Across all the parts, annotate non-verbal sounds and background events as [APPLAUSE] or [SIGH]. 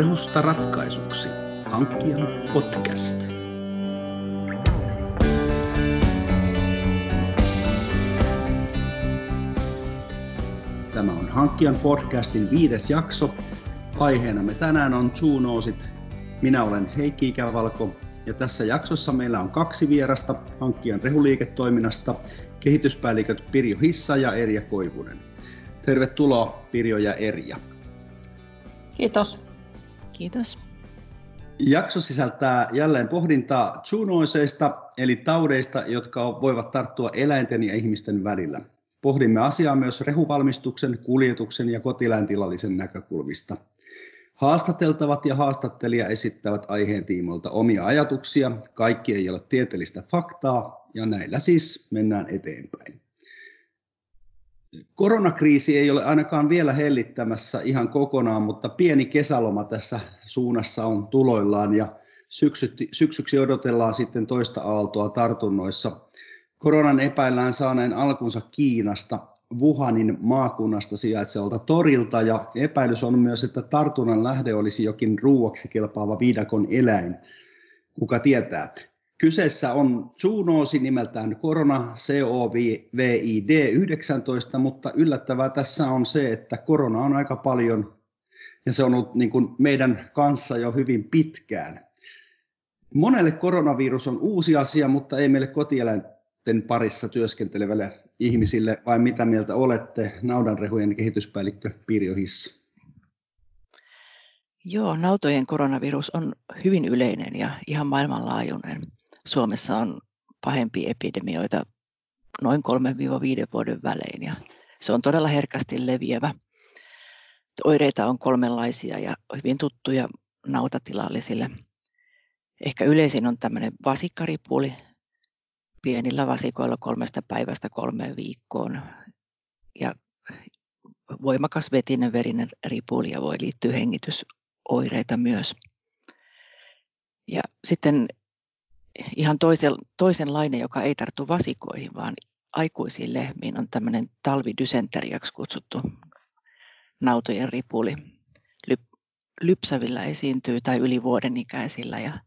Rehusta ratkaisuksi. Hankkijan podcast. Tämä on Hankkijan podcastin viides jakso. Aiheena me tänään on zoonoosit. Minä olen Heikki Ikävalko ja tässä jaksossa meillä on kaksi vierasta Hankkijan rehuliiketoiminnasta, kehityspäälliköt Pirjo Hissa ja Erja Koivunen. Tervetuloa Pirjo ja Erja. Kiitos. Kiitos. Jakso sisältää jälleen pohdintaa zoonoiseista, eli taudeista, jotka voivat tarttua eläinten ja ihmisten välillä. Pohdimme asiaa myös rehuvalmistuksen, kuljetuksen ja kotiläintilallisen näkökulmista. Haastateltavat ja haastattelija esittävät aiheen tiimoilta omia ajatuksia. Kaikki ei ole tieteellistä faktaa, ja näillä siis mennään eteenpäin. Koronakriisi ei ole ainakaan vielä hellittämässä ihan kokonaan, mutta pieni kesäloma tässä suunnassa on tuloillaan ja syksyksi odotellaan sitten toista aaltoa tartunnoissa. Koronan epäillään saaneen alkunsa Kiinasta, Wuhanin maakunnasta sijaitsevalta torilta ja epäilys on myös, että tartunnan lähde olisi jokin ruuaksi kelpaava viidakon eläin. Kuka tietää. Kyseessä on zoonoosi nimeltään korona COVID-19, mutta yllättävää tässä on se, että korona on aika paljon ja se on ollut niin kuin meidän kanssa jo hyvin pitkään. Monelle koronavirus on uusi asia, mutta ei meille kotieläinten parissa työskentelevälle ihmisille, vai mitä mieltä olette, naudanrehujen kehityspäällikkö Pirjo Hissa? Joo, nautojen koronavirus on hyvin yleinen ja ihan maailmanlaajuinen. Suomessa on pahempia epidemioita noin 3-5 vuoden välein ja se on todella herkästi leviävä. Oireita on kolmenlaisia ja hyvin tuttuja nautatilallisille. Ehkä yleisin on tämmöinen vasikkaripuli pienillä vasikoilla kolmesta päivästä kolmeen viikkoon. Ja voimakas vetinen verinen ripuli ja voi liittyä hengitysoireita myös. Ja sitten ihan toisen, toisenlainen, joka ei tarttu vasikoihin, vaan aikuisiin lehmiin, on tämmöinen talvidysenteriaksi kutsuttu nautojen ripuli. Lyp, lypsävillä esiintyy tai yli vuoden ikäisillä ja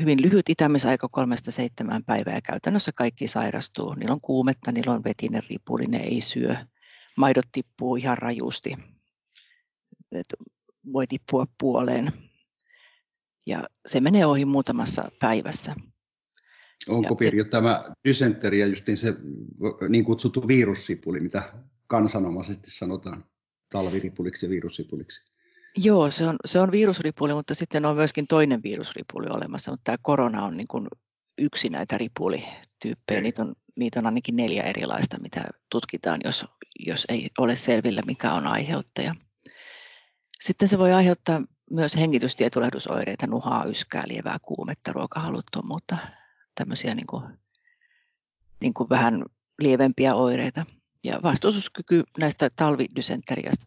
hyvin lyhyt itämisaika kolmesta seitsemään päivää ja käytännössä kaikki sairastuu. Niillä on kuumetta, niillä on vetinen ripuli, ne ei syö. Maidot tippuu ihan rajusti. Et voi tippua puoleen ja se menee ohi muutamassa päivässä. Onko Pirjo tämä dysenteria justiin se niin kutsuttu virussipuli, mitä kansanomaisesti sanotaan talviripuliksi ja virussipuliksi? Joo, se on, se on virusripuli, mutta sitten on myöskin toinen virusripuli olemassa, mutta tämä korona on niin kuin yksi näitä ripulityyppejä. Niitä on, niitä on ainakin neljä erilaista, mitä tutkitaan, jos, jos ei ole selvillä, mikä on aiheuttaja. Sitten se voi aiheuttaa myös hengitystietulehdusoireita, nuhaa, yskää, lievää kuumetta, ruokahaluttomuutta, tämmöisiä niin kuin, niin kuin vähän lievempiä oireita. Ja vastustuskyky näistä talvidysenteriasta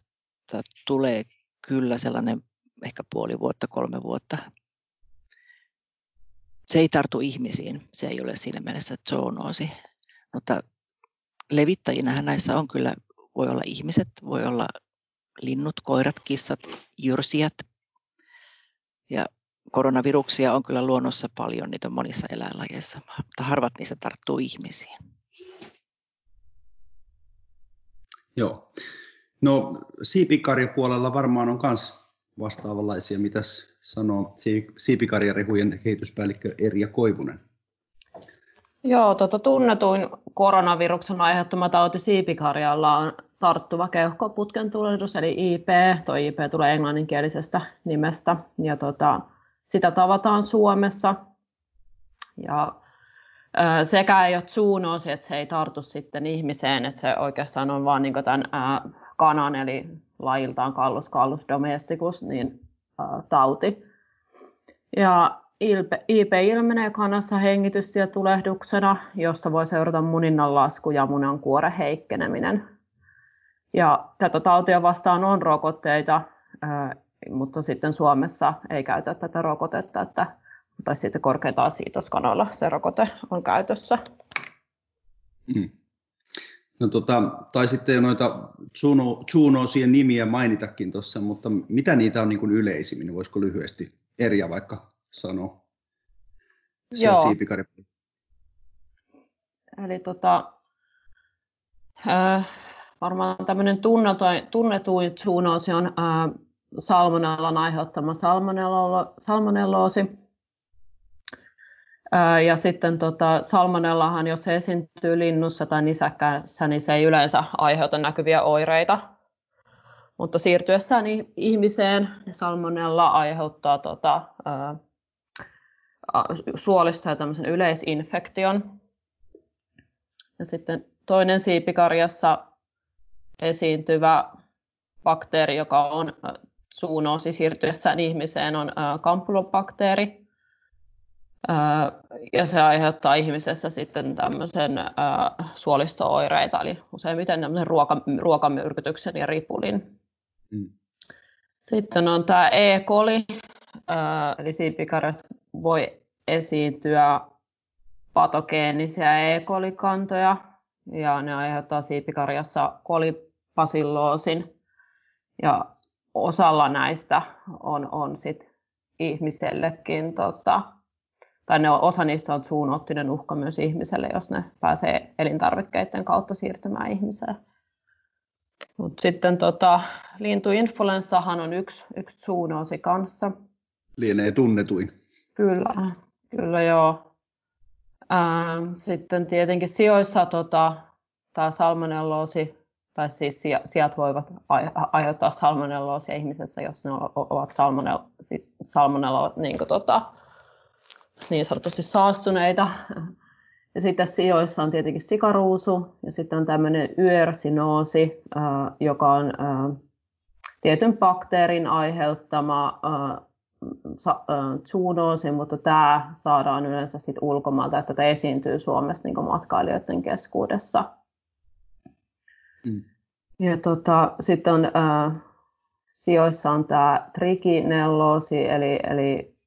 tulee kyllä sellainen ehkä puoli vuotta, kolme vuotta. Se ei tartu ihmisiin, se ei ole siinä mielessä zoonoosi, mutta levittäjinähän näissä on kyllä, voi olla ihmiset, voi olla linnut, koirat, kissat, jyrsijät, ja koronaviruksia on kyllä luonnossa paljon, niitä on monissa eläinlajeissa, mutta harvat niistä tarttuu ihmisiin. Joo. No siipikarjapuolella varmaan on myös vastaavanlaisia. Mitäs sanoo siipikarjarehujen kehityspäällikkö Erja Koivunen? Joo, tuota, tunnetuin koronaviruksen aiheuttama tauti siipikarjalla on tarttuva keuhkoputken tulehdus, eli IP. Tuo IP tulee englanninkielisestä nimestä, ja tota, sitä tavataan Suomessa. Ja sekä ei ole zoonoosi, että se ei tartu sitten ihmiseen, että se oikeastaan on vain niin tämän ää, kanan, eli lajiltaan kallus, kallus domesticus, niin tauti. Ja IP ilmenee kanassa hengitystietulehduksena, josta voi seurata muninnan lasku ja munan kuoren heikkeneminen. Ja tätä tautia vastaan on rokotteita, mutta sitten Suomessa ei käytä tätä rokotetta, että, tai sitten korkeintaan siitoskanoilla se rokote on käytössä. Mm. No tota, tai sitten jo noita zoonoosien nimiä mainitakin tuossa, mutta mitä niitä on niin kuin yleisimmin? Voisiko lyhyesti Erja vaikka sanoa? Joo. Eli tota, äh, varmaan tämmöinen tunnetuin, zoonoosi on äh, salmonellan aiheuttama salmonelloosi. Ja sitten tota, salmonellahan, jos se esiintyy linnussa tai nisäkkäässä, niin se ei yleensä aiheuta näkyviä oireita. Mutta siirtyessään ihmiseen salmonella aiheuttaa tota, ää, suolista ja tämmöisen yleisinfektion. Ja sitten toinen siipikarjassa esiintyvä bakteeri, joka on zoonoosi siirtyessään ihmiseen, on kampylobakteeri ja se aiheuttaa ihmisessä sitten tämmöisen suolistooireita, eli useimmiten tämmöisen ruoka, ruokamyrkytyksen ja ripulin. Mm. Sitten on tämä E. coli, eli siipikarjassa voi esiintyä patogeenisia E. coli-kantoja, ja ne aiheuttaa siipikarjassa kolipasilloosin, ja osalla näistä on, on sit ihmisellekin tota, tai ne on, osa niistä on zoonoottinen uhka myös ihmiselle, jos ne pääsee elintarvikkeiden kautta siirtymään ihmiseen. Mut sitten tota, lintuinfluenssahan on yksi, yksi zoonoosi kanssa. Lienee tunnetuin. Kyllä, kyllä joo. Ähm, sitten tietenkin sijoissa tota, tämä salmonelloosi, tai siis sijat voivat aiheuttaa salmonelloosia ihmisessä, jos ne ovat salmonella, salmonella niin kuin, tota, niin sanotusti saastuneita. Ja sitten sijoissa on tietenkin sikaruusu ja sitten on tämmöinen yörsinoosi, joka on tietyn bakteerin aiheuttama zoonoosi, mutta tämä saadaan yleensä sit ulkomailta, että tämä esiintyy Suomessa niin matkailijoiden keskuudessa. Mm. Ja tota, sitten on, äh, sijoissa on tämä trikinelloosi, eli, eli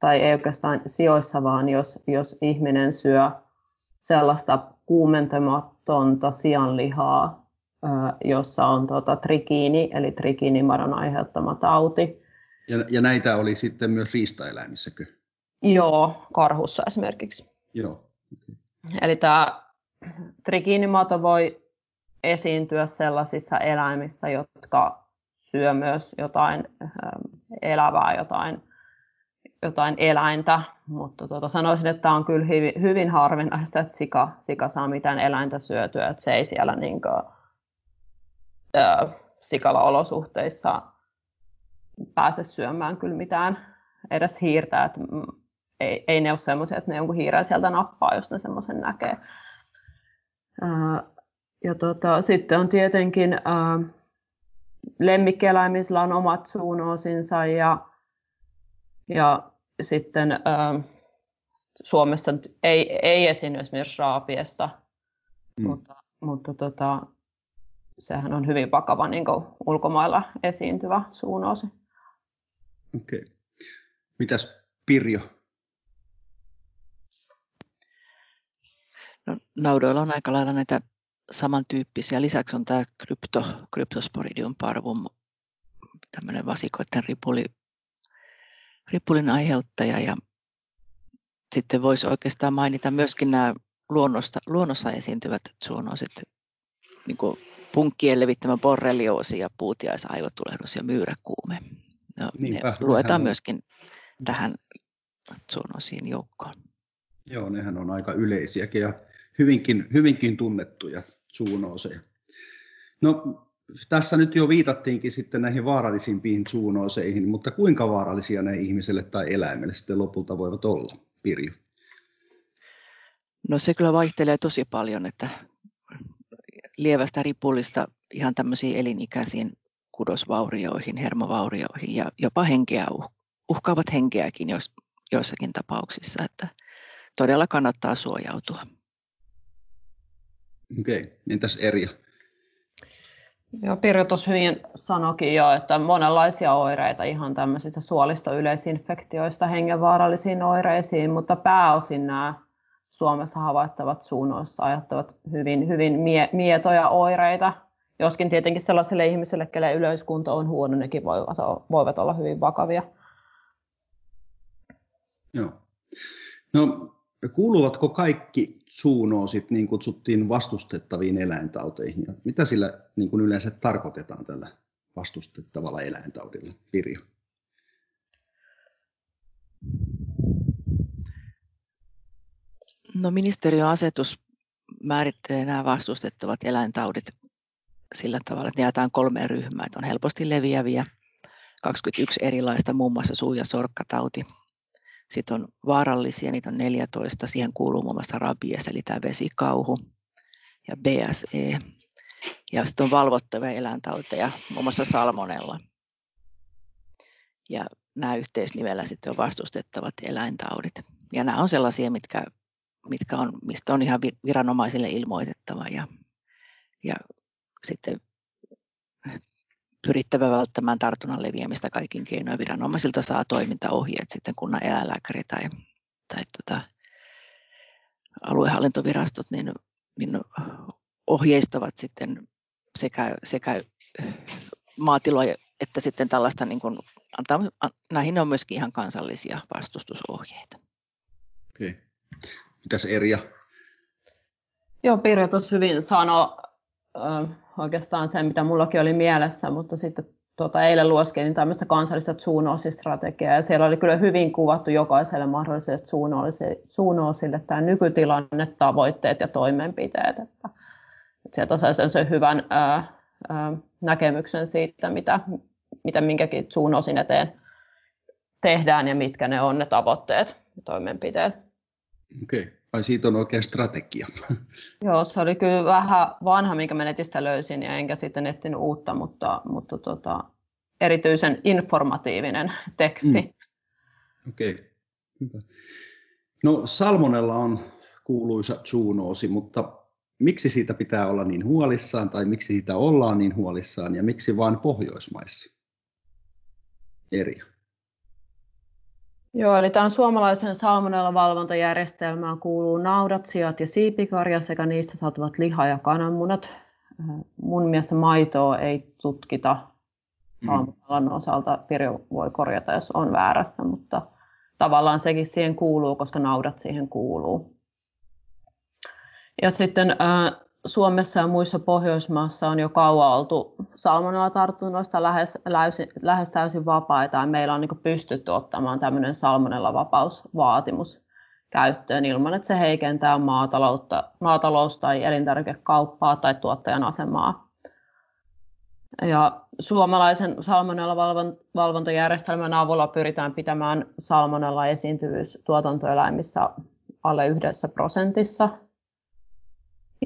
tai ei oikeastaan sijoissa, vaan jos, jos ihminen syö sellaista kuumentamatonta sianlihaa, jossa on tota, trikiini, eli trikiinimadon aiheuttama tauti. Ja, ja näitä oli sitten myös riistaeläimissäkö? Joo, karhussa esimerkiksi. Joo. Okay. Eli tämä trikiinimato voi esiintyä sellaisissa eläimissä, jotka syö myös jotain elävää, jotain jotain eläintä, mutta tuota, sanoisin, että tämä on kyllä hyvin, hyvin harvinaista, että sika, sika saa mitään eläintä syötyä, että se ei siellä niin kuin, äh, sikala-olosuhteissa pääse syömään kyllä mitään edes hiirtä, että ei, ei ne ole semmoisia, että ne jonkun hiiren sieltä nappaa, jos ne semmoisen näkee. Ja tota, sitten on tietenkin äh, lemmikkieläimillä on omat suunoosinsa ja ja sitten äh, Suomessa ei, ei esiinny esimerkiksi raapiesta, mm. mutta, mutta tota, sehän on hyvin vakava niin ulkomailla esiintyvä suunoosi. Okei. Okay. Mitäs Pirjo? No, naudoilla on aika lailla näitä samantyyppisiä. Lisäksi on tämä krypto, Cryptosporidium parvum, tämmöinen vasikoiden ripuli, ripulin aiheuttaja ja sitten voisi oikeastaan mainita myöskin nämä luonnosta, luonnossa esiintyvät zoonoosit, niin kuin punkkien levittämä borrelioosi ja puutiaisaivotulehdus ja myyräkuume. No, Niinpä, ne luetaan on... myöskin tähän zoonoosiin joukkoon. Joo, nehän on aika yleisiäkin ja hyvinkin, hyvinkin tunnettuja zoonooseja. No tässä nyt jo viitattiinkin sitten näihin vaarallisimpiin zoonooseihin, mutta kuinka vaarallisia ne ihmiselle tai eläimelle sitten lopulta voivat olla, Pirjo? No se kyllä vaihtelee tosi paljon, että lievästä ripullista ihan tämmöisiin elinikäisiin kudosvaurioihin, hermovaurioihin ja jopa henkeä uh, uhkaavat henkeäkin jos, joissakin tapauksissa, että todella kannattaa suojautua. Okei, okay. entäs Erja? Joo, Pirjo tuossa hyvin sanoikin jo, että monenlaisia oireita ihan tämmöisistä suolista yleisinfektioista hengenvaarallisiin oireisiin, mutta pääosin nämä Suomessa havaittavat suunnoissa aiheuttavat hyvin, hyvin mie- mietoja oireita, joskin tietenkin sellaisille ihmisille, kelle yleiskunto on huono, nekin voivat, voivat olla hyvin vakavia. Joo. No, kuuluvatko kaikki zoonoosit niin kutsuttiin vastustettaviin eläintauteihin? Ja mitä sillä niin kuin yleensä tarkoitetaan tällä vastustettavalla eläintaudilla, Pirjo? No ministeriön asetus määrittelee nämä vastustettavat eläintaudit sillä tavalla, että jaetaan kolmeen ryhmään. Että on helposti leviäviä, 21 erilaista, muun muassa suu- ja sorkkatauti. Sitten on vaarallisia, niitä on 14. Siihen kuuluu muun muassa rabies, eli tämä vesikauhu ja BSE. Ja sitten on valvottavia eläintauteja, muun muassa salmonella. Ja nämä yhteisnivellä sitten on vastustettavat eläintaudit. Ja nämä on sellaisia, mitkä, mitkä on, mistä on ihan viranomaisille ilmoitettava ja, ja sitten pyrittävä välttämään tartunnan leviämistä kaikin keinoin. Viranomaisilta saa toimintaohjeet sitten kunnan eläinlääkäri tai, tai tuota, aluehallintovirastot niin, niin ohjeistavat sitten sekä, sekä maatiloja että sitten tällaista, niin kuin, antaa, näihin on myöskin ihan kansallisia vastustusohjeita. Okei. Mitäs Erja? Joo, Pirjo tuossa hyvin sanoi oikeastaan sen, mitä mullakin oli mielessä, mutta sitten tuota, eilen luoskelin tämmöistä kansallista zoonoosistrategiaa, ja siellä oli kyllä hyvin kuvattu jokaiselle mahdolliselle zoonoosille tämä nykytilanne, tavoitteet ja toimenpiteet. Että, että sieltä sai sen, hyvän ää, ää, näkemyksen siitä, mitä, mitä minkäkin zoonoosin eteen tehdään ja mitkä ne on ne tavoitteet ja toimenpiteet. Okei. Okay. Ai siitä on oikein strategia. [LAUGHS] Joo, se oli kyllä vähän vanha, minkä mä netistä löysin, ja enkä sitten etsinyt uutta, mutta, mutta tota, erityisen informatiivinen teksti. Mm. Okei, okay. hyvä. No salmonella on kuuluisa zoonoosi, mutta miksi siitä pitää olla niin huolissaan, tai miksi siitä ollaan niin huolissaan, ja miksi vain Pohjoismaissa? Eri. Joo, eli tämän suomalaisen salmonella-valvontajärjestelmään kuuluu naudat, sijat ja siipikarja sekä niistä saatavat liha- ja kananmunat. Mun mielestä maitoa ei tutkita mm. salmonellan osalta. Pirjo voi korjata, jos on väärässä, mutta tavallaan sekin siihen kuuluu, koska naudat siihen kuuluu. Ja sitten Suomessa ja muissa Pohjoismaissa on jo kauan oltu salmonella-tartunnoista lähes, lähes täysin vapaita ja meillä on niin pystytty ottamaan tämmöinen salmonella-vapausvaatimus käyttöön ilman, että se heikentää maataloutta, maatalous- tai elintarvikekauppaa tai tuottajan asemaa. Ja suomalaisen salmonella-valvontajärjestelmän avulla pyritään pitämään salmonella esiintyvyys tuotantoeläimissä alle yhdessä prosentissa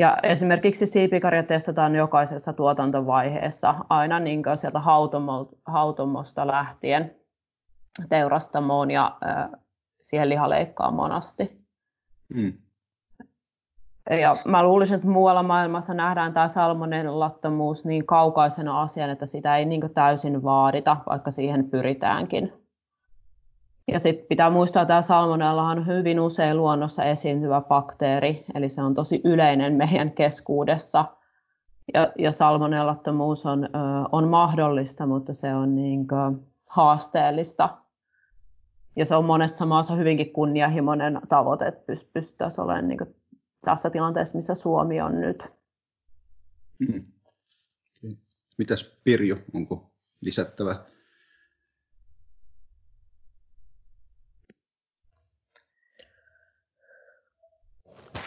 ja esimerkiksi siipikarja testataan jokaisessa tuotantovaiheessa, aina niin sieltä hautomosta lähtien teurastamoon ja siihen lihaleikkaamoon asti. Mm. Ja mä luulisin, että muualla maailmassa nähdään tämä salmonellattomuus niin kaukaisena asiana, että sitä ei niin täysin vaadita, vaikka siihen pyritäänkin. Ja sitten pitää muistaa, että tämä salmonella on hyvin usein luonnossa esiintyvä bakteeri, eli se on tosi yleinen meidän keskuudessa. Ja, ja salmonellattomuus on, on mahdollista, mutta se on niin haasteellista. Ja se on monessa maassa hyvinkin kunnianhimoinen tavoite, että pystyttäisiin olemaan niin tässä tilanteessa, missä Suomi on nyt. Hmm. Mitäs Pirjo, onko lisättävä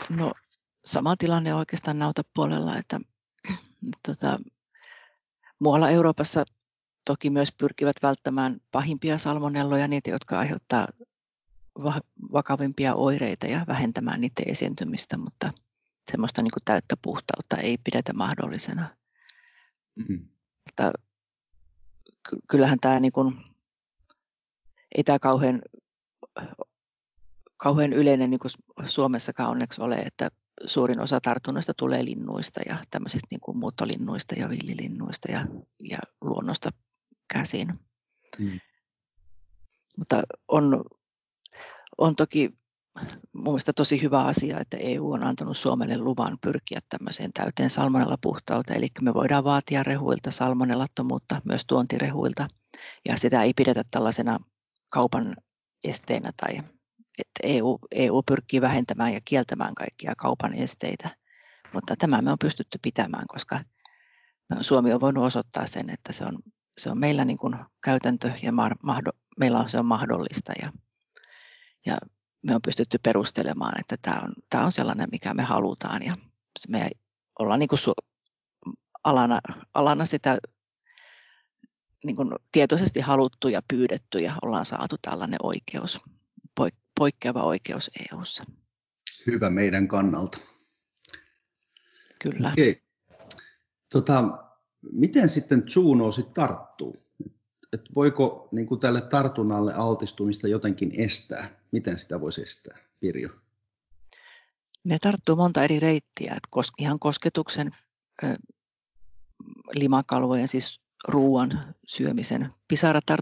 No sama tilanne oikeastaan nautapuolella, että [CLEARS THROAT] tota, muualla Euroopassa toki myös pyrkivät välttämään pahimpia salmonelloja, niitä, jotka aiheuttaa vakavimpia oireita ja vähentämään niiden esiintymistä, mutta semmoista niin kuin täyttä puhtautta ei pidetä mahdollisena. Mm-hmm. Mutta kyllähän tämä niin kuin, ei tämä kauhean kauhean yleinen niin kuin Suomessakaan onneksi ole, että suurin osa tartunnoista tulee linnuista ja tämmöisistä niin kuin muuttolinnuista ja villilinnuista ja, ja luonnosta käsin. Mm. Mutta on, on toki mielestä tosi hyvä asia, että EU on antanut Suomelle luvan pyrkiä tämmöiseen täyteen salmonella puhtauteen, eli me voidaan vaatia rehuilta salmonellattomuutta, myös tuontirehuilta, ja sitä ei pidetä tällaisena kaupan esteenä tai että EU, EU pyrkii vähentämään ja kieltämään kaikkia kaupan esteitä, mutta tämä me on pystytty pitämään, koska Suomi on voinut osoittaa sen, että se on, se on meillä niin kuin käytäntö ja mahdo, meillä on, se on mahdollista. Ja, ja me on pystytty perustelemaan, että tämä on, tämä on sellainen, mikä me halutaan. Ja me ollaan niin kuin su- alana, alana sitä niin kuin tietoisesti haluttu ja pyydetty ja ollaan saatu tällainen oikeus, poikkeava oikeus EU:ssa. Hyvä meidän kannalta. Kyllä. Okei. Tota, miten sitten zoonoosi tarttuu? Et voiko niin kuin tälle tartunnalle altistumista jotenkin estää? Miten sitä voisi estää, Pirjo? Ne tarttuu monta eri reittiä. Et kos, ihan kosketuksen, ö, limakalvojen, siis ruoan syömisen, pisaratar,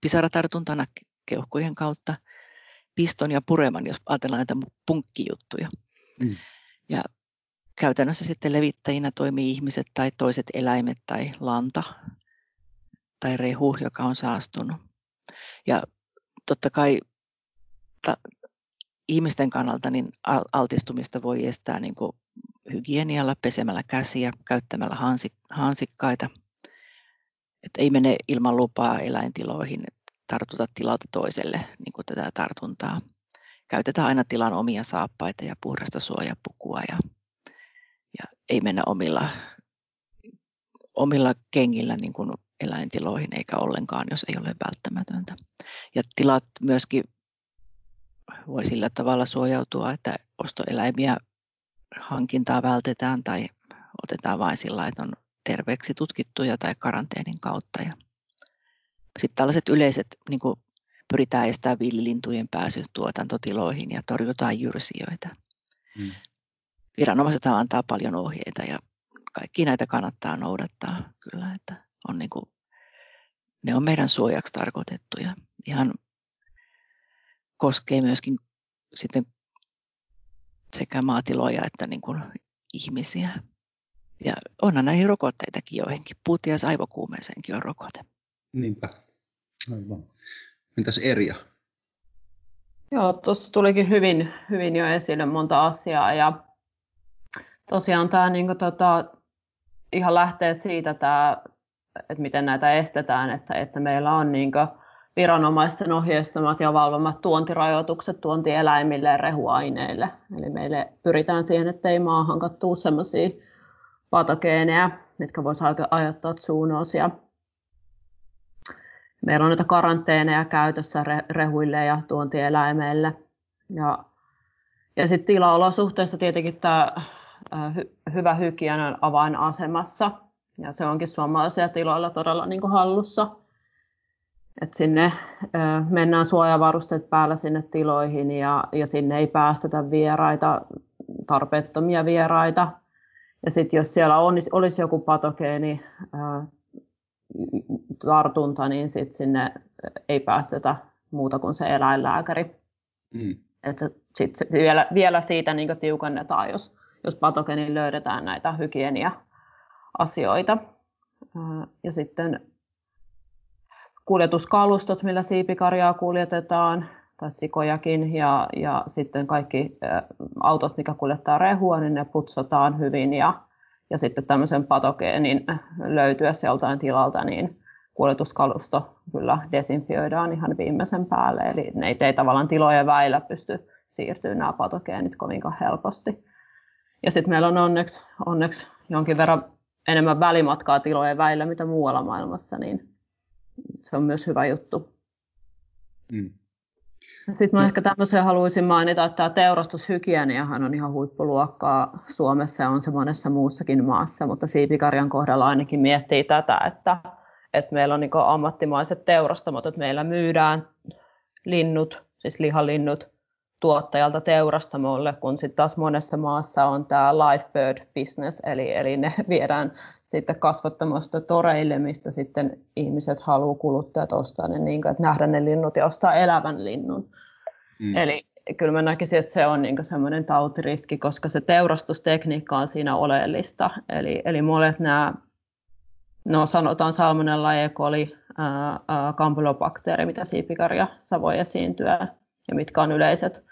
pisaratartuntana keuhkojen kautta, piston ja pureman, jos ajatellaan näitä punkkijuttuja. Mm. Ja käytännössä sitten levittäjinä toimii ihmiset tai toiset eläimet tai lanta tai rehu, joka on saastunut. Ja totta kai ta, ihmisten kannalta niin altistumista voi estää niin kuin hygienialla, pesemällä käsiä, käyttämällä hansik, hansikkaita. Että ei mene ilman lupaa eläintiloihin, että tartuta tilalta toiselle niin kuin tätä tartuntaa. Käytetään aina tilan omia saappaita ja puhdasta suojapukua ja ja ei mennä omilla, omilla kengillä niin kuin eläintiloihin eikä ollenkaan, jos ei ole välttämätöntä. Ja tilat myöskin voi sillä tavalla suojautua, että ostoeläimiä hankintaa vältetään tai otetaan vain sillä, että on terveeksi tutkittuja tai karanteenin kautta. Ja sitten tällaiset yleiset, niin kuin pyritään estämään villilintujen pääsy tuotantotiloihin ja torjutaan jyrsijöitä. Mm viranomaiset antaa paljon ohjeita ja kaikki näitä kannattaa noudattaa kyllä, että on niin kuin, ne on meidän suojaksi tarkoitettuja. Ihan koskee myöskin sitten sekä maatiloja että niin kuin ihmisiä. Ja onhan näihin rokotteitakin joihinkin. Puutias aivokuumeeseenkin on rokote. Niinpä. Aivan. Entäs Erja? Joo, tuossa tulikin hyvin, hyvin jo esille monta asiaa ja tosiaan tämä niin tota, ihan lähtee siitä, tämä, että miten näitä estetään, että, että meillä on niin kuin, viranomaisten ohjeistamat ja valvomat tuontirajoitukset tuontieläimille ja rehuaineille. Eli meille pyritään siihen, että ei maahan kattuu sellaisia patogeeneja, mitkä voisivat aiheuttaa zoonoosia. Meillä on näitä karanteeneja käytössä rehuille ja tuontieläimille. Ja, ja sitten tilaolosuhteissa tietenkin tämä hy- hyvä hygienia avainasemassa. Ja se onkin suomalaisilla tiloilla todella niin kuin hallussa. Et sinne mennään suojavarusteet päällä sinne tiloihin ja, ja sinne ei päästetä vieraita, tarpeettomia vieraita. Ja sitten jos siellä on, olisi joku patogeeni tartunta, niin sit sinne ei päästetä muuta kuin se eläinlääkäri. Mm. Et se, sit se vielä, vielä siitä niin tiukennetaan, jos, jos patogenin löydetään näitä hygienia-asioita. Ja sitten kuljetuskalustot, millä siipikarjaa kuljetetaan, tai sikojakin, ja, ja sitten kaikki autot, mikä kuljettaa rehua, niin ne putsotaan hyvin, ja, ja sitten tämmöisen patogeenin löytyessä joltain tilalta, niin kuljetuskalusto kyllä desinfioidaan ihan viimeisen päälle, eli ne ei tavallaan tilojen väillä pysty siirtyä nämä patogeenit kovinkaan helposti. Ja sitten meillä on onneksi, onneksi jonkin verran enemmän välimatkaa tilojen väillä, mitä muualla maailmassa, niin se on myös hyvä juttu. Mm. Sitten mä no. ehkä tämmöisen haluaisin mainita, että tämä teurastushygieniahan on ihan huippuluokkaa Suomessa ja on se monessa muussakin maassa, mutta siipikarjan kohdalla ainakin miettii tätä, että, että meillä on niin ammattimaiset teurastamot, että meillä myydään linnut, siis lihalinnut, tuottajalta teurastamolle, kun sitten taas monessa maassa on tämä live bird business, eli, eli ne [LAUGHS] viedään sitten kasvattamasta toreille, mistä sitten ihmiset haluaa kuluttajat ostaa ne, niin kuin, että nähdä ne linnut ja ostaa elävän linnun. Mm. Eli, kyllä mä näkisin, että se on niin semmoinen tautiriski, koska se teurastustekniikka on siinä oleellista. Eli, eli monet nämä, no sanotaan salmonella, E. coli, kampylobakteeri, mitä siipikarjassa voi esiintyä ja mitkä on yleiset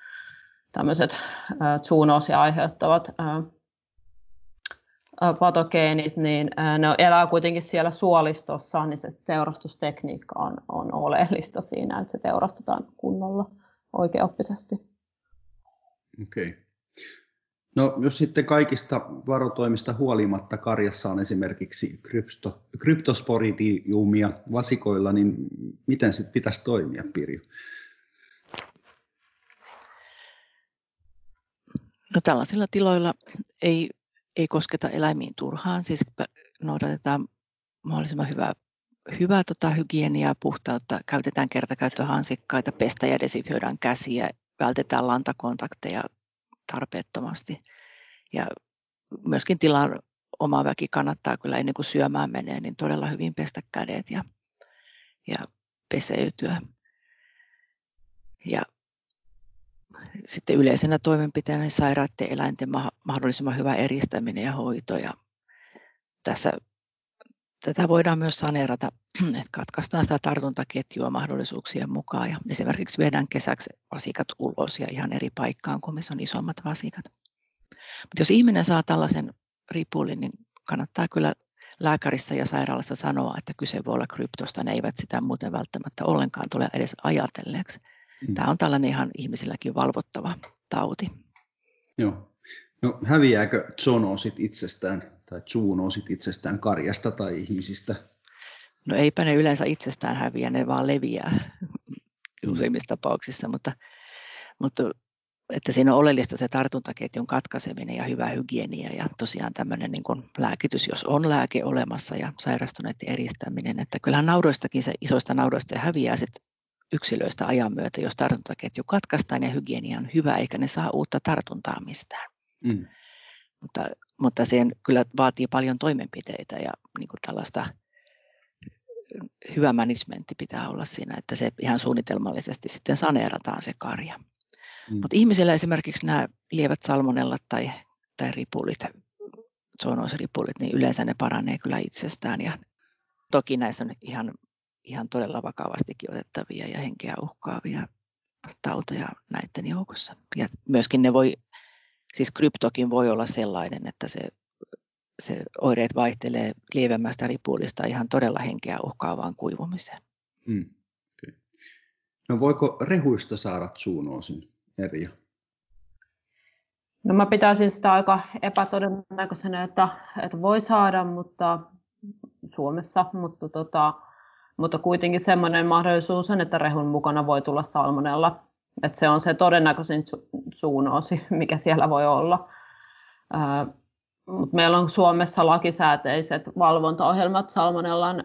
tämmöiset zoonoosia aiheuttavat patogeenit, niin ne elää kuitenkin siellä suolistossa, niin se teurastustekniikka on, on oleellista siinä, että se teurastetaan kunnolla oikeaoppisesti. Okei. Okay. No jos sitten kaikista varotoimista huolimatta karjassa on esimerkiksi krypto, kryptosporidiumia vasikoilla, niin miten sitten pitäisi toimia, Pirjo? No tällaisilla tiloilla ei, ei kosketa eläimiin turhaan, siis noudatetaan mahdollisimman hyvää, hyvää tota, hygieniaa, puhtautta, käytetään kertakäyttöhansikkaita, pestä ja desinfioidaan käsiä, vältetään lantakontakteja tarpeettomasti. Ja myöskin tilan oma väki kannattaa kyllä ennen kuin syömään menee, niin todella hyvin pestä kädet ja, ja peseytyä. Ja sitten yleisenä toimenpiteenä niin sairaiden eläinten mahdollisimman hyvä eristäminen ja hoito. Ja tässä, tätä voidaan myös saneerata, [CLEARS THROAT] että katkaistaan sitä tartuntaketjua mahdollisuuksien mukaan ja esimerkiksi viedään kesäksi vasikat ulos ja ihan eri paikkaan kuin missä on isommat vasikat. Mutta jos ihminen saa tällaisen ripulin, niin kannattaa kyllä lääkärissä ja sairaalassa sanoa, että kyse voi olla kryptosta. Ne eivät sitä muuten välttämättä ollenkaan tule edes ajatelleeksi. Mm. Tämä on tällainen ihan ihmisilläkin valvottava tauti. Joo. No häviääkö zoonoosit itsestään tai zoonoosit itsestään karjasta tai ihmisistä? No eipä ne yleensä itsestään häviä, ne vaan leviää mm. useimmissa tapauksissa, mutta, mutta että siinä on oleellista se tartuntaketjun katkaiseminen ja hyvä hygienia ja tosiaan tämmöinen niin kuin lääkitys, jos on lääke olemassa ja sairastuneiden eristäminen. Että kyllähän naudoistakin se isoista naudoista häviää sitten yksilöistä ajan myötä, jos tartuntaketju katkaistaan ja hygienia on hyvä, eikä ne saa uutta tartuntaa mistään. Mm. Mutta, mutta se kyllä vaatii paljon toimenpiteitä ja niin kuin tällaista hyvä managementti pitää olla siinä, että se ihan suunnitelmallisesti sitten saneerataan se karja. Mm. Mutta ihmisillä esimerkiksi nämä lievät salmonellat tai, tai ripulit, zoonoosiripulit, niin yleensä ne paranee kyllä itsestään. Ja toki näissä on ihan ihan todella vakavastikin otettavia ja henkeä uhkaavia tauteja näiden joukossa. Ja myöskin ne voi, siis kryptokin voi olla sellainen, että se, se oireet vaihtelee lievemmästä ripulista ihan todella henkeä uhkaavaan kuivumiseen. Hmm. Okay. No voiko rehuista saada zoonoosin eriä? No mä pitäisin sitä aika epätodennäköisenä, että, että voi saada, mutta Suomessa, mutta tota, mutta kuitenkin semmoinen mahdollisuus on, että rehun mukana voi tulla salmonella. Että se on se todennäköisin suunoosi, [LAUGHS] mikä siellä voi olla. Mutta meillä on Suomessa lakisääteiset valvontaohjelmat salmonellan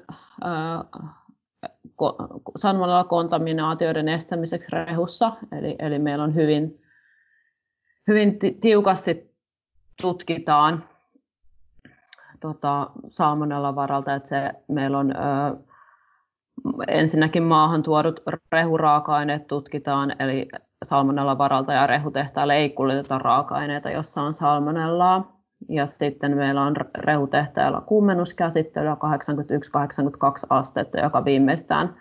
salmonella kontaminaatioiden estämiseksi rehussa. Eli, eli meillä on hyvin, hyvin tiukasti tutkitaan tota, salmonella varalta, että se, meillä on ö, ensinnäkin maahan tuodut rehuraaka-aineet tutkitaan, eli salmonella varalta ja rehutehtaille ei kuljeteta raaka-aineita, jossa on salmonellaa. Ja sitten meillä on rehutehtailla kuumennuskäsittelyä 81-82 astetta, joka viimeistään,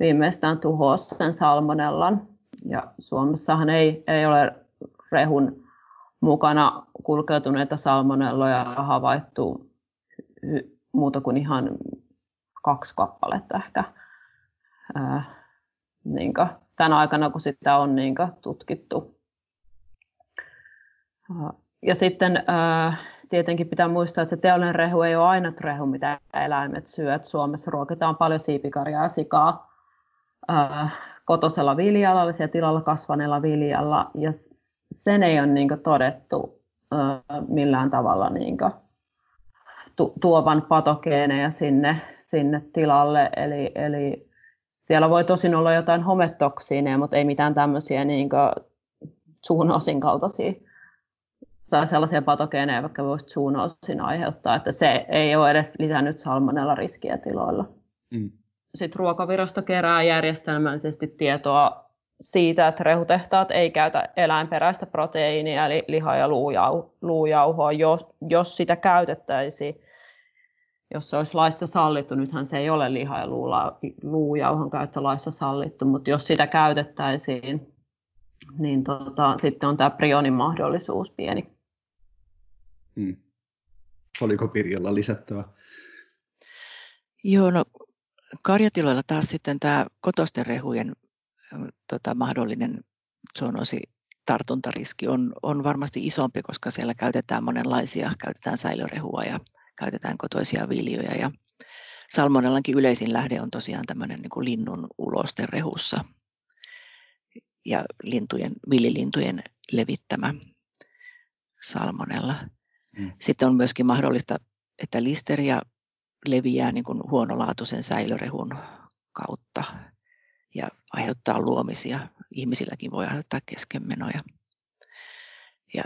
viimeistään tuhoaa sen salmonellan. Ja Suomessahan ei, ei ole rehun mukana kulkeutuneita salmonelloja havaittu muuta kuin ihan kaksi kappaletta ehkä ää, niin kuin, tänä aikana, kun sitä on niin kuin, tutkittu. Ja sitten ää, tietenkin pitää muistaa, että se teollinen rehu ei ole aina rehu, mitä eläimet syövät. Suomessa ruokitaan paljon siipikarjaa ja sikaa ää, kotosella viljalla, eli tilalla kasvaneella viljalla, ja sen ei ole niin kuin, todettu ää, millään tavalla niin kuin, tu- tuovan patogeeneja sinne, sinne tilalle, eli, eli siellä voi tosin olla jotain hometoksiineja, mutta ei mitään tämmöisiä niin zoonoosin kaltaisia tai sellaisia patogeeneja, jotka voisivat zoonoosin aiheuttaa, että se ei ole edes lisännyt salmonella riskiä tiloilla. Mm. Sitten ruokavirasto kerää järjestelmällisesti tietoa siitä, että rehutehtaat ei käytä eläinperäistä proteiinia, eli liha- ja luujauhoa, jos, jos sitä käytettäisiin, jos se olisi laissa sallittu, nythän se ei ole liha- ja luujauhon käyttö laissa sallittu, mutta jos sitä käytettäisiin, niin tota, sitten on tämä prionin mahdollisuus pieni. Hmm. Oliko Pirjalla lisättävä? Joo, no karjatiloilla taas sitten tämä kotosten rehujen tota, mahdollinen zoonosi tartuntariski on, on varmasti isompi, koska siellä käytetään monenlaisia, käytetään säilörehua ja käytetään kotoisia viljoja ja salmonellankin yleisin lähde on tosiaan tämmöinen niin kuin linnun ulosten rehussa ja lintujen, villilintujen levittämä salmonella. Mm. Sitten on myöskin mahdollista, että listeria leviää niin kuin huonolaatuisen säilörehun kautta ja aiheuttaa luomisia. Ihmisilläkin voi aiheuttaa keskenmenoja. Ja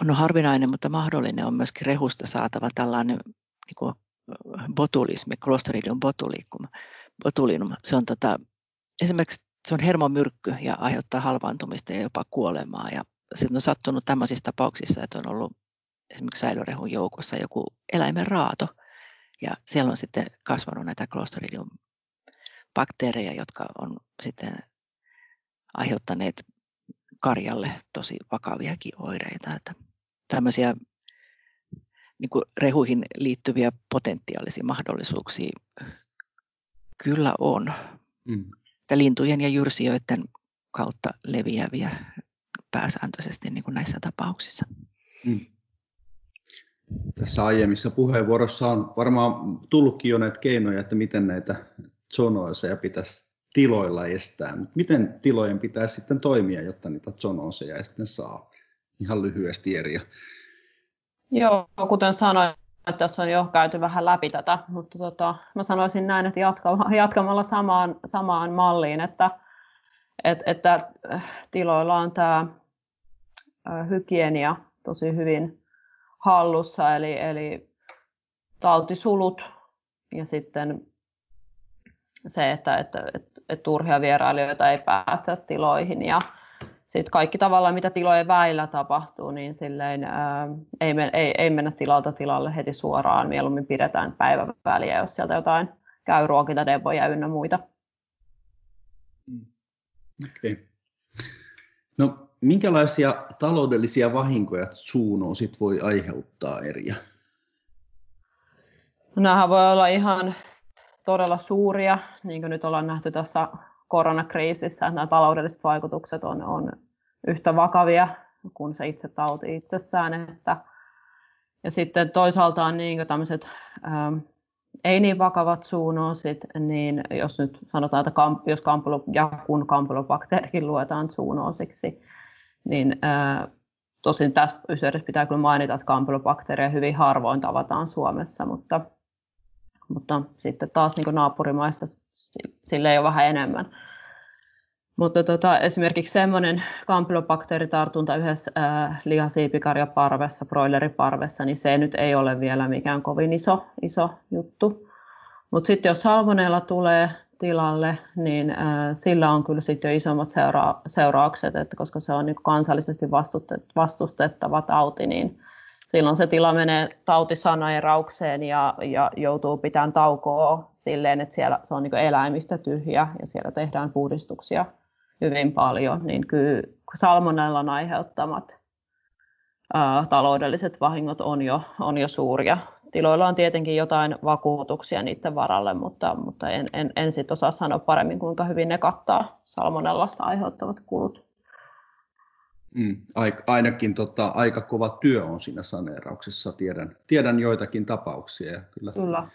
on harvinainen, mutta mahdollinen on myöskin rehusta saatava tällainen niin kuin botulismi, Clostridium botulicum. botulinum. Se on tota, esimerkiksi se on hermomyrkky ja aiheuttaa halvaantumista ja jopa kuolemaa. Ja sitten on sattunut tämmöisissä tapauksissa, että on ollut esimerkiksi säilörehun joukossa joku eläimen raato. Ja siellä on sitten kasvanut näitä Clostridium bakteereja, jotka on sitten aiheuttaneet karjalle tosi vakaviakin oireita. Että tämmöisiä niin kuin rehuihin liittyviä potentiaalisia mahdollisuuksia kyllä on. Mm. lintujen ja jyrsijöiden kautta leviäviä pääsääntöisesti niin kuin näissä tapauksissa. Mm. Tässä aiemmissa puheenvuorossa on varmaan tullutkin jo näitä keinoja, että miten näitä zoonooseja pitäisi tiloilla estää. Miten tilojen pitäisi sitten toimia, jotta niitä zoonooseja ei sitten saa? Ihan lyhyesti Erja. Joo, kuten sanoin, että tässä on jo käyty vähän läpi tätä, mutta tota, mä sanoisin näin, että jatkamalla samaan, samaan malliin, että, että, että tiloilla on tämä hygienia tosi hyvin hallussa, eli, eli tautisulut ja sitten se, että, että, että, että turhia vierailijoita ei päästä tiloihin ja sitten kaikki tavallaan, mitä tilojen väillä tapahtuu, niin silleen, ää, ei, me, ei, ei mennä tilalta tilalle heti suoraan, mieluummin pidetään päivän väliä, jos sieltä jotain käy ruokintadeboja ynnä muita. Okei. Okay. No, minkälaisia taloudellisia vahinkoja sit voi aiheuttaa eriä? No, nämähän voi olla ihan todella suuria, niin kuin nyt ollaan nähty tässä koronakriisissä, että nämä taloudelliset vaikutukset on, on yhtä vakavia kuin se itse tauti itsessään. Että, ja sitten toisaalta on niin tämmöiset ähm, ei niin vakavat zoonoosit, niin jos nyt sanotaan, että kamp, jos kampulo, ja kun kampylobakteerikin luetaan zoonoosiksi, niin äh, tosin tässä yhteydessä pitää kyllä mainita, että kampylobakteereja hyvin harvoin tavataan Suomessa, mutta mutta sitten taas niin naapurimaissa sille ole vähän enemmän. Mutta tota, esimerkiksi semmoinen kampylobakteeritartunta yhdessä äh, lihasiipikarjaparvessa, broileriparvessa, niin se nyt ei ole vielä mikään kovin iso, iso juttu. Mutta sitten jos salmonella tulee tilalle, niin äh, sillä on kyllä sitten jo isommat seura- seuraukset, että koska se on niin kansallisesti vastustettava tauti, niin silloin se tila menee tautisaneeraukseen ja, ja joutuu pitämään taukoa silleen, että siellä se on niin eläimistä tyhjä ja siellä tehdään puhdistuksia hyvin paljon, niin kyllä salmonellan aiheuttamat ää, taloudelliset vahingot on jo, on jo suuria. Tiloilla on tietenkin jotain vakuutuksia niiden varalle, mutta, mutta en, en, en sit osaa sanoa paremmin, kuinka hyvin ne kattaa salmonellasta aiheuttavat kulut. Mm, ainakin tota, aika kova työ on siinä saneerauksessa. Tiedän, tiedän joitakin tapauksia. Ja kyllä, kyllä.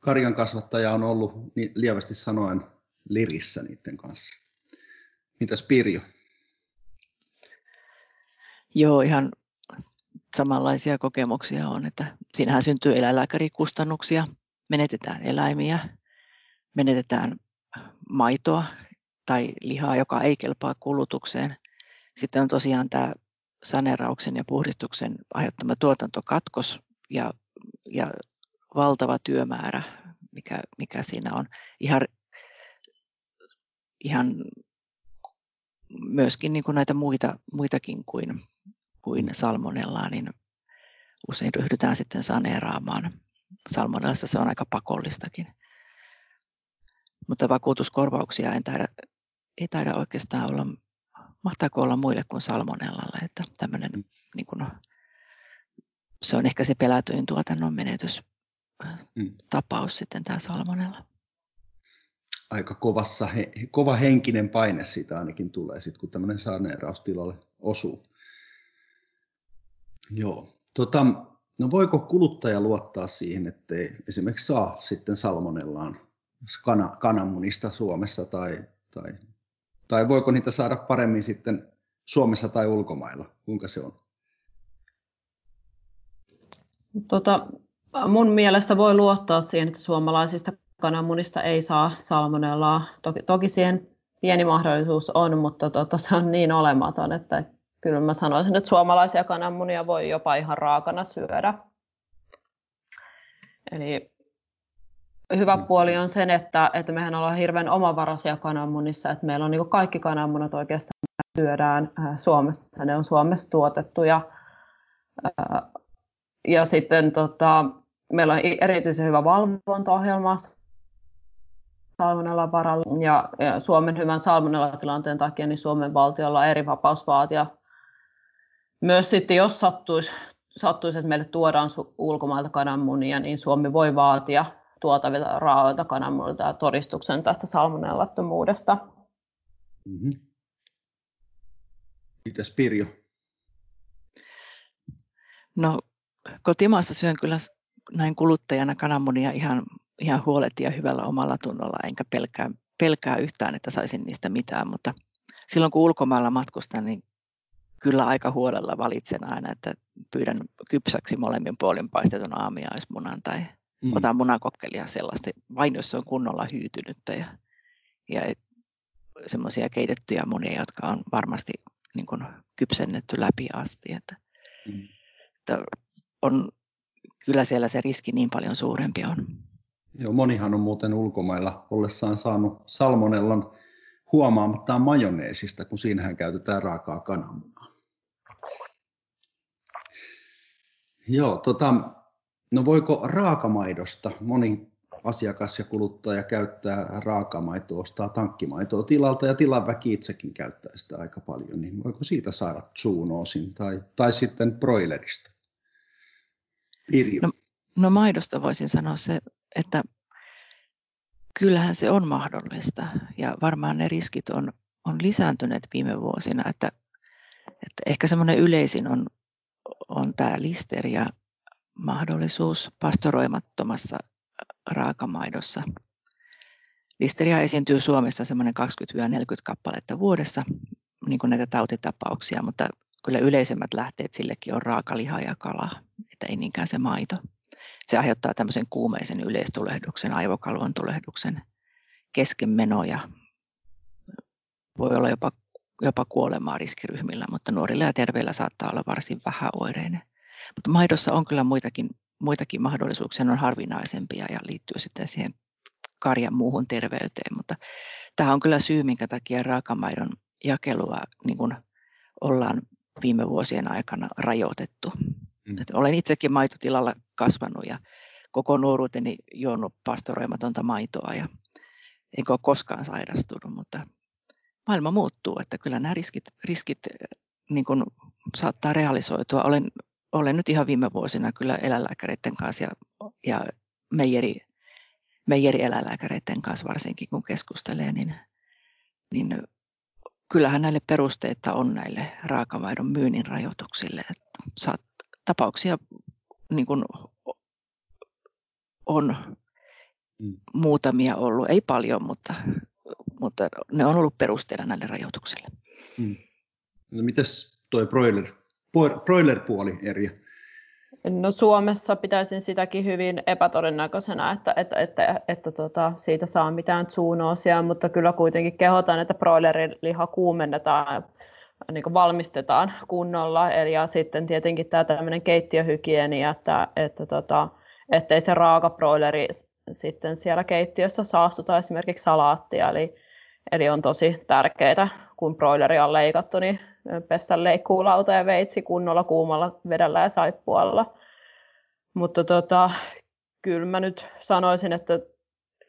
Karjan kasvattaja on ollut niin lievästi sanoen lirissä niiden kanssa. Mitäs Pirjo? Joo, ihan samanlaisia kokemuksia on, että siinähän syntyy eläinlääkärikustannuksia, menetetään eläimiä, menetetään maitoa tai lihaa, joka ei kelpaa kulutukseen. Sitten on tosiaan tämä sanerauksen ja puhdistuksen aiheuttama tuotantokatkos ja, ja valtava työmäärä, mikä, mikä siinä on. Ihan, ihan myöskin niin kuin näitä muita, muitakin kuin, kuin salmonellaa, niin usein ryhdytään sitten saneeraamaan. Salmonellassa se on aika pakollistakin. Mutta vakuutuskorvauksia en taida, ei taida oikeastaan olla, mahtaako olla muille kuin salmonellalle, että tämmöinen mm. niin kuin, se on ehkä se pelätyin tuotannon menetys mm. tapaus sitten tämä salmonella. Aika kovassa, he, kova henkinen paine siitä ainakin tulee, sit, kun tämmöinen saneeraustilalle osuu. Joo. Tota, no voiko kuluttaja luottaa siihen, että esimerkiksi saa sitten salmonellaan kana, kananmunista Suomessa tai, tai, tai voiko niitä saada paremmin sitten Suomessa tai ulkomailla? Kuinka se on? Tota, mun mielestä voi luottaa siihen, että suomalaisista kananmunista ei saa salmonellaa. Toki, toki siihen pieni mahdollisuus on, mutta tota, se on niin olematon, että kyllä mä sanoisin, että suomalaisia kananmunia voi jopa ihan raakana syödä. Eli hyvä puoli on sen, että, että mehän ollaan hirveän omavaraisia kananmunissa, että meillä on niin kaikki kananmunat oikeastaan syödään äh, Suomessa, ne on Suomessa tuotettu ja, äh, ja sitten tota, meillä on erityisen hyvä valvontaohjelma salmonella varalla. Ja, ja Suomen hyvän salmonella-tilanteen takia niin Suomen valtiolla on eri vapaus vaatia myös sitten, jos sattuisi, sattuisi että meille tuodaan ulkomailta kananmunia, niin Suomi voi vaatia tuotavilta raaoilta kananmunilta todistuksen tästä salmonellattomuudesta. Mm-hmm. Mitäs Pirjo? No kotimaassa syön kyllä näin kuluttajana kananmunia ihan, ihan huoletti ja hyvällä omalla tunnolla, enkä pelkää, pelkää yhtään, että saisin niistä mitään, mutta silloin kun ulkomailla matkustan, niin kyllä aika huolella valitsen aina, että pyydän kypsäksi molemmin puolin paistetun aamiaismunan tai mm. otan munakokkelia sellaista, vain jos se on kunnolla hyytynyttä ja, ja semmoisia keitettyjä munia, jotka on varmasti niin kuin kypsennetty läpi asti. Että, mm. että on, kyllä siellä se riski niin paljon suurempi on. Joo, monihan on muuten ulkomailla ollessaan saanut salmonellan huomaamattaan majoneesista, kun siinähän käytetään raakaa kananmunaa. Joo, tota, no voiko raakamaidosta, moni asiakas ja kuluttaja käyttää raakamaitoa, ostaa tankkimaitoa tilalta ja tilan väki itsekin käyttää sitä aika paljon, niin voiko siitä saada zoonoosin tai, tai sitten broilerista? No, no maidosta voisin sanoa se, että kyllähän se on mahdollista ja varmaan ne riskit on, on lisääntyneet viime vuosina, että, että ehkä semmoinen yleisin on, on tämä listeria mahdollisuus pastoroimattomassa raakamaidossa. Listeria esiintyy Suomessa semmoinen 20-40 kappaletta vuodessa, niin kuin näitä tautitapauksia, mutta kyllä yleisemmät lähteet sillekin on raakaliha ja kala, että ei niinkään se maito. Se aiheuttaa tämmöisen kuumeisen yleistulehduksen, aivokalvon tulehduksen keskenmeno ja voi olla jopa, jopa kuolemaa riskiryhmillä, mutta nuorilla ja terveillä saattaa olla varsin vähäoireinen. Mutta maidossa on kyllä muitakin, muitakin mahdollisuuksia, ne on harvinaisempia ja liittyy sitten siihen karjan muuhun terveyteen, mutta tämä on kyllä syy, minkä takia raakamaidon jakelua niin kuin ollaan viime vuosien aikana rajoitettu. Mm. Et olen itsekin maitotilalla kasvanut ja koko nuoruuteni juonut pastoroimatonta maitoa ja enkä ole koskaan sairastunut, mutta maailma muuttuu, että kyllä nämä riskit, riskit niin kuin saattaa realisoitua. Olen, olen nyt ihan viime vuosina kyllä eläinlääkäreiden kanssa ja, ja meijeri, meijeri-eläinlääkäreiden kanssa varsinkin kun keskustelee, niin, niin kyllähän näille perusteita on näille raakamaidon myynnin rajoituksille. Että saat, tapauksia niin kuin on mm. muutamia ollut, ei paljon, mutta, mutta ne on ollut perusteena näille rajoituksille. Mm. No mitäs tuo broiler, broiler-puoli, Erja? No Suomessa pitäisin sitäkin hyvin epätodennäköisenä, että, että, että, että, että tota, siitä saa mitään zoonoosia, mutta kyllä kuitenkin kehotan, että broilerin liha kuumennetaan niin valmistetaan kunnolla. Eli ja sitten tietenkin tämä tämmöinen keittiöhygienia, että, että tota, ettei se raaka broileri sitten siellä keittiössä saastuta esimerkiksi salaattia. Eli, Eli on tosi tärkeää, kun broileri on leikattu, niin pestä leikkuulauta ja veitsi kunnolla kuumalla vedellä ja saippualla. Mutta tota, kyllä mä nyt sanoisin, että,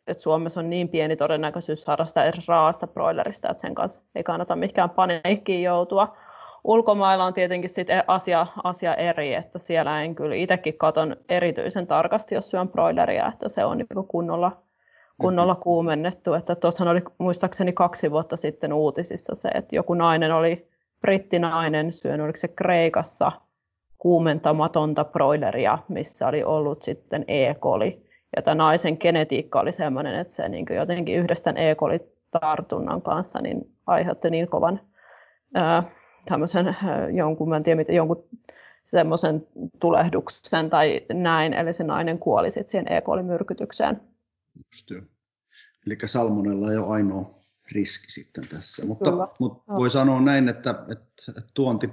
että Suomessa on niin pieni todennäköisyys saada sitä edes raasta broilerista, että sen kanssa ei kannata mikään paniikkiin joutua. Ulkomailla on tietenkin sitten asia, asia eri, että siellä en kyllä itsekin katon erityisen tarkasti, jos syön broileria, että se on niin kunnolla, kunnolla kuumennettu. Että tuossahan oli muistaakseni kaksi vuotta sitten uutisissa se, että joku nainen oli brittinainen syönyt, oliko se Kreikassa, kuumentamatonta broileria, missä oli ollut sitten E. coli. Ja tämä naisen genetiikka oli sellainen, että se niin jotenkin yhdessä E. coli-tartunnan kanssa niin aiheutti niin kovan ää, tämmöisen jonkun, mä en tiedä, mitä, jonkun semmoisen tulehduksen tai näin, eli se nainen kuoli sitten siihen E. coli-myrkytykseen. Just Eli salmonella ei ole ainoa riski sitten tässä. Mutta, mutta voi sanoa näin, että, että tuonti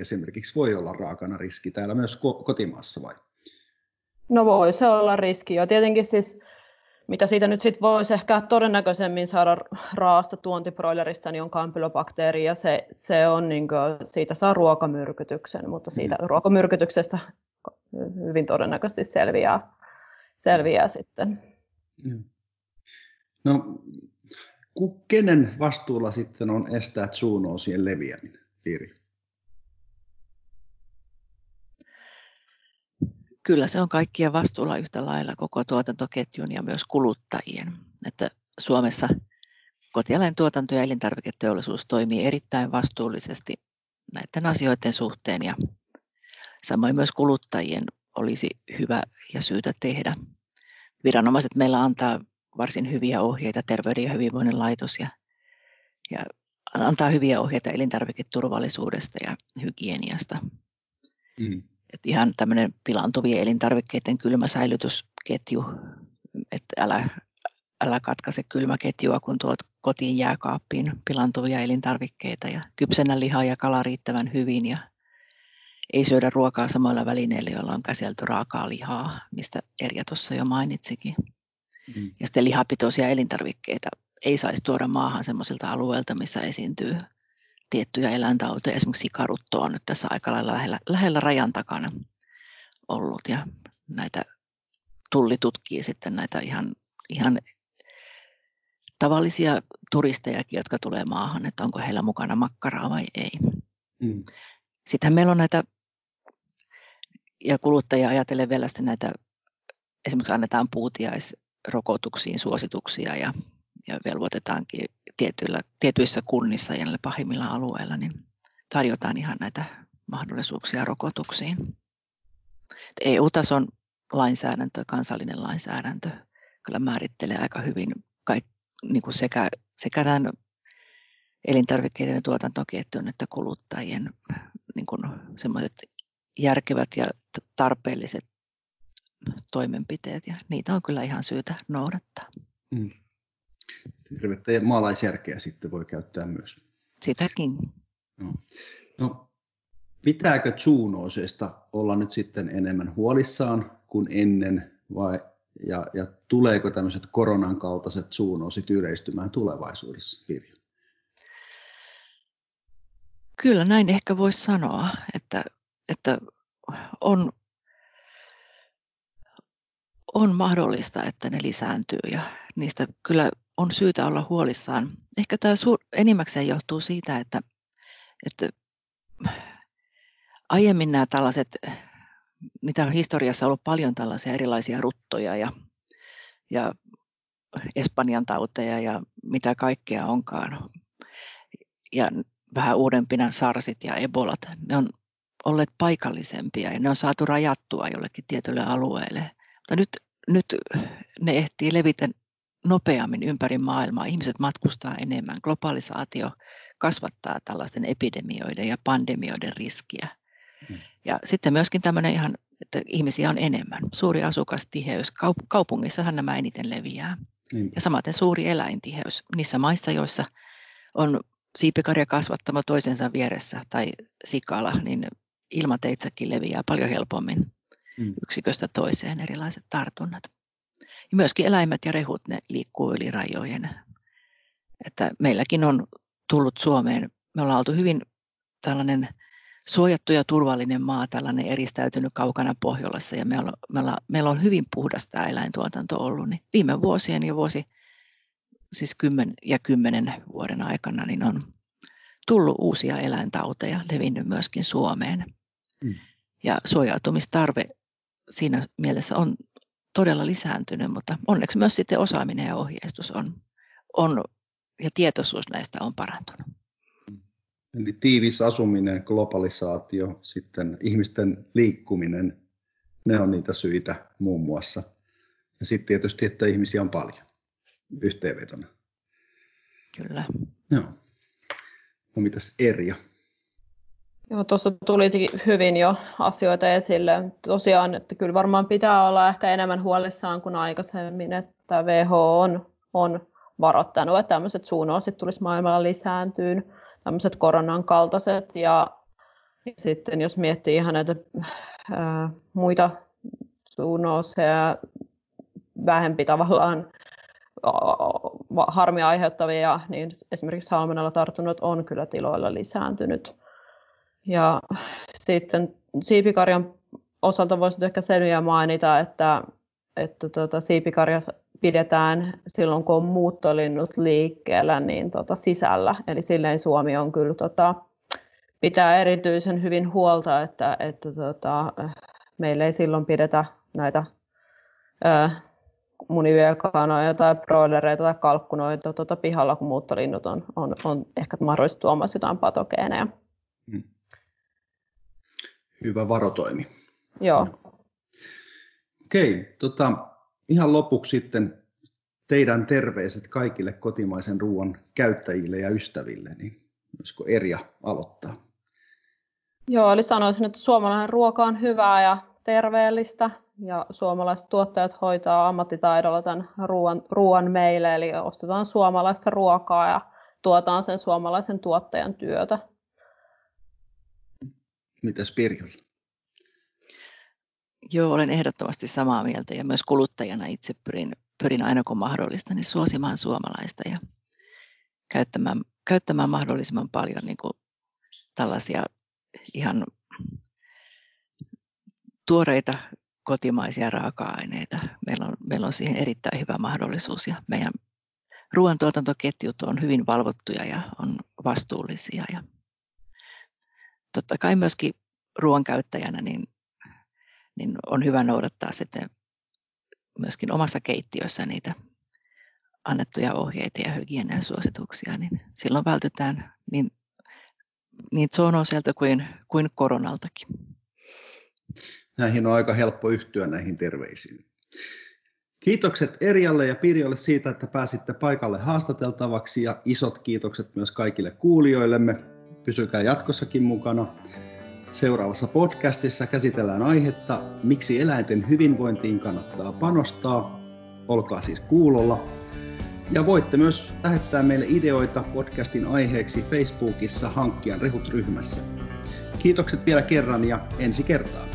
esimerkiksi voi olla raakana riski täällä myös kotimaassa vai? No voi se olla riski. Ja tietenkin siis, mitä siitä nyt sitten voisi ehkä todennäköisemmin saada raasta tuontibroilerista, niin on kampylobakteeri ja se, se on niin kuin, siitä saa ruokamyrkytyksen, mutta siitä mm. ruokamyrkytyksestä hyvin todennäköisesti selviää, selviää sitten. No kenen vastuulla sitten on estää zoonoosien leviäminen, Piiri? Kyllä se on kaikkien vastuulla yhtä lailla koko tuotantoketjun ja myös kuluttajien. Että Suomessa kotieläintuotanto ja elintarviketeollisuus toimii erittäin vastuullisesti näiden asioiden suhteen ja samoin myös kuluttajien olisi hyvä ja syytä tehdä. Viranomaiset meillä antaa varsin hyviä ohjeita, Terveyden ja hyvinvoinnin laitos, ja, ja antaa hyviä ohjeita elintarviketurvallisuudesta ja hygieniasta. Mm. Et ihan tämmöinen pilantuvien elintarvikkeiden kylmäsäilytysketju, että älä, älä katkaise kylmäketjua, kun tuot kotiin jääkaappiin pilantuvia elintarvikkeita ja kypsennä lihaa ja kalaa riittävän hyvin ja ei syödä ruokaa samoilla välineillä, joilla on käsitelty raakaa lihaa, mistä Erja tuossa jo mainitsikin. Mm. Ja sitten lihapitoisia elintarvikkeita ei saisi tuoda maahan sellaisilta alueilta, missä esiintyy tiettyjä eläintauteja. Esimerkiksi sikarutto on nyt tässä aika lailla lähellä, lähellä rajan takana ollut ja näitä tulli tutkii sitten näitä ihan, ihan tavallisia turistejakin, jotka tulee maahan, että onko heillä mukana makkaraa vai ei. Mm. Sitten meillä on näitä, ja kuluttajia ajatellen vielä sitten näitä, esimerkiksi annetaan puutiais rokotuksiin suosituksia ja, ja velvoitetaankin tietyillä, tietyissä kunnissa ja pahimmilla alueilla, niin tarjotaan ihan näitä mahdollisuuksia rokotuksiin. EU-tason lainsäädäntö, kansallinen lainsäädäntö kyllä määrittelee aika hyvin kaik, niin kuin sekä, sekä tämän elintarvikkeiden tuotantoketjun että kuluttajien niin kuin semmoiset järkevät ja tarpeelliset toimenpiteet ja niitä on kyllä ihan syytä noudattaa. Mm. Tervettä ja maalaisjärkeä sitten voi käyttää myös. Sitäkin. No, no pitääkö zoonooseista olla nyt sitten enemmän huolissaan kuin ennen vai, ja, ja tuleeko tämmöiset koronan kaltaiset zoonoosit yleistymään tulevaisuudessa, Pirjo? Kyllä näin ehkä voisi sanoa, että, että on on mahdollista, että ne lisääntyy ja niistä kyllä on syytä olla huolissaan. Ehkä tämä suur, enimmäkseen johtuu siitä, että, että aiemmin nämä tällaiset, niitä on historiassa ollut paljon tällaisia erilaisia ruttoja ja, ja Espanjan tauteja ja mitä kaikkea onkaan. Ja vähän uudempina SARSit ja Ebolat, ne on olleet paikallisempia ja ne on saatu rajattua jollekin tietylle alueelle mutta nyt, nyt ne ehtii levitä nopeammin ympäri maailmaa. Ihmiset matkustaa enemmän. Globalisaatio kasvattaa tällaisten epidemioiden ja pandemioiden riskiä. Hmm. Ja sitten myöskin tämmöinen ihan, että ihmisiä on enemmän. Suuri asukastiheys. Kaup- kaupungissahan nämä eniten leviää. Hmm. Ja samaten suuri eläintiheys. Niissä maissa, joissa on siipikarja kasvattama toisensa vieressä tai sikala, niin ilmateitsäkin leviää paljon helpommin mm. yksiköstä toiseen erilaiset tartunnat. Ja myöskin eläimet ja rehut, ne liikkuu yli rajojen. Että meilläkin on tullut Suomeen, me ollaan oltu hyvin tällainen suojattu ja turvallinen maa, tällainen eristäytynyt kaukana Pohjolassa ja meillä on, meillä, meillä on hyvin puhdas tämä eläintuotanto ollut. Niin viime vuosien ja vuosi, siis kymmen ja kymmenen vuoden aikana, niin on tullut uusia eläintauteja, levinnyt myöskin Suomeen. Mm. Ja suojautumistarve siinä mielessä on todella lisääntynyt, mutta onneksi myös sitten osaaminen ja ohjeistus on, on ja tietoisuus näistä on parantunut. Eli tiivis asuminen, globalisaatio, sitten ihmisten liikkuminen, ne on niitä syitä muun muassa. Ja sitten tietysti, että ihmisiä on paljon yhteenvetona. Kyllä. Joo. No mitäs Erja? Joo, tuossa tuli hyvin jo asioita esille. Tosiaan, että kyllä varmaan pitää olla ehkä enemmän huolissaan kuin aikaisemmin, että WHO on, on varoittanut, että tämmöiset zoonoosit tulisi maailmalla lisääntyyn, tämmöiset koronan kaltaiset. Ja, sitten jos miettii ihan näitä ää, muita zoonooseja, vähempi tavallaan harmia aiheuttavia, niin esimerkiksi salmonella tartunnot on kyllä tiloilla lisääntynyt. Ja sitten siipikarjan osalta voisi ehkä sen vielä mainita, että, että tuota, siipikarja pidetään silloin, kun on muuttolinnut liikkeellä, niin tota, sisällä. Eli silleen Suomi on kyllä tota, pitää erityisen hyvin huolta, että, että tota, meillä ei silloin pidetä näitä munivyökanoja tai broilereita tai kalkkunoita tota, pihalla, kun muuttolinnut on, on, on ehkä mahdollisesti tuomassa jotain patogeeneja. Hyvä varotoimi. Joo. Okei, tota, ihan lopuksi sitten teidän terveiset kaikille kotimaisen ruoan käyttäjille ja ystäville, niin olisiko Erja aloittaa? Joo, eli sanoisin, että suomalainen ruoka on hyvää ja terveellistä ja suomalaiset tuottajat hoitaa ammattitaidolla tämän ruoan, ruoan meille, eli ostetaan suomalaista ruokaa ja tuotaan sen suomalaisen tuottajan työtä. Mitäs Pirjolla? Joo, olen ehdottomasti samaa mieltä ja myös kuluttajana itse pyrin, pyrin aina kun mahdollista niin suosimaan suomalaista ja käyttämään, käyttämään mahdollisimman paljon niin kuin tällaisia ihan tuoreita kotimaisia raaka-aineita. Meillä on, meillä on siihen erittäin hyvä mahdollisuus ja meidän ruoantuotantoketjut on hyvin valvottuja ja on vastuullisia. Ja totta kai myöskin ruoan käyttäjänä niin, niin on hyvä noudattaa sitten myöskin omassa keittiössä niitä annettuja ohjeita ja hygieniasuosituksia, niin silloin vältytään niin, niin zoonooselta kuin, kuin koronaltakin näihin on aika helppo yhtyä näihin terveisiin. Kiitokset Erjalle ja Pirjolle siitä, että pääsitte paikalle haastateltavaksi ja isot kiitokset myös kaikille kuulijoillemme. Pysykää jatkossakin mukana. Seuraavassa podcastissa käsitellään aihetta, miksi eläinten hyvinvointiin kannattaa panostaa. Olkaa siis kuulolla. Ja voitte myös lähettää meille ideoita podcastin aiheeksi Facebookissa Hankkijan rehut ryhmässä. Kiitokset vielä kerran ja ensi kertaan.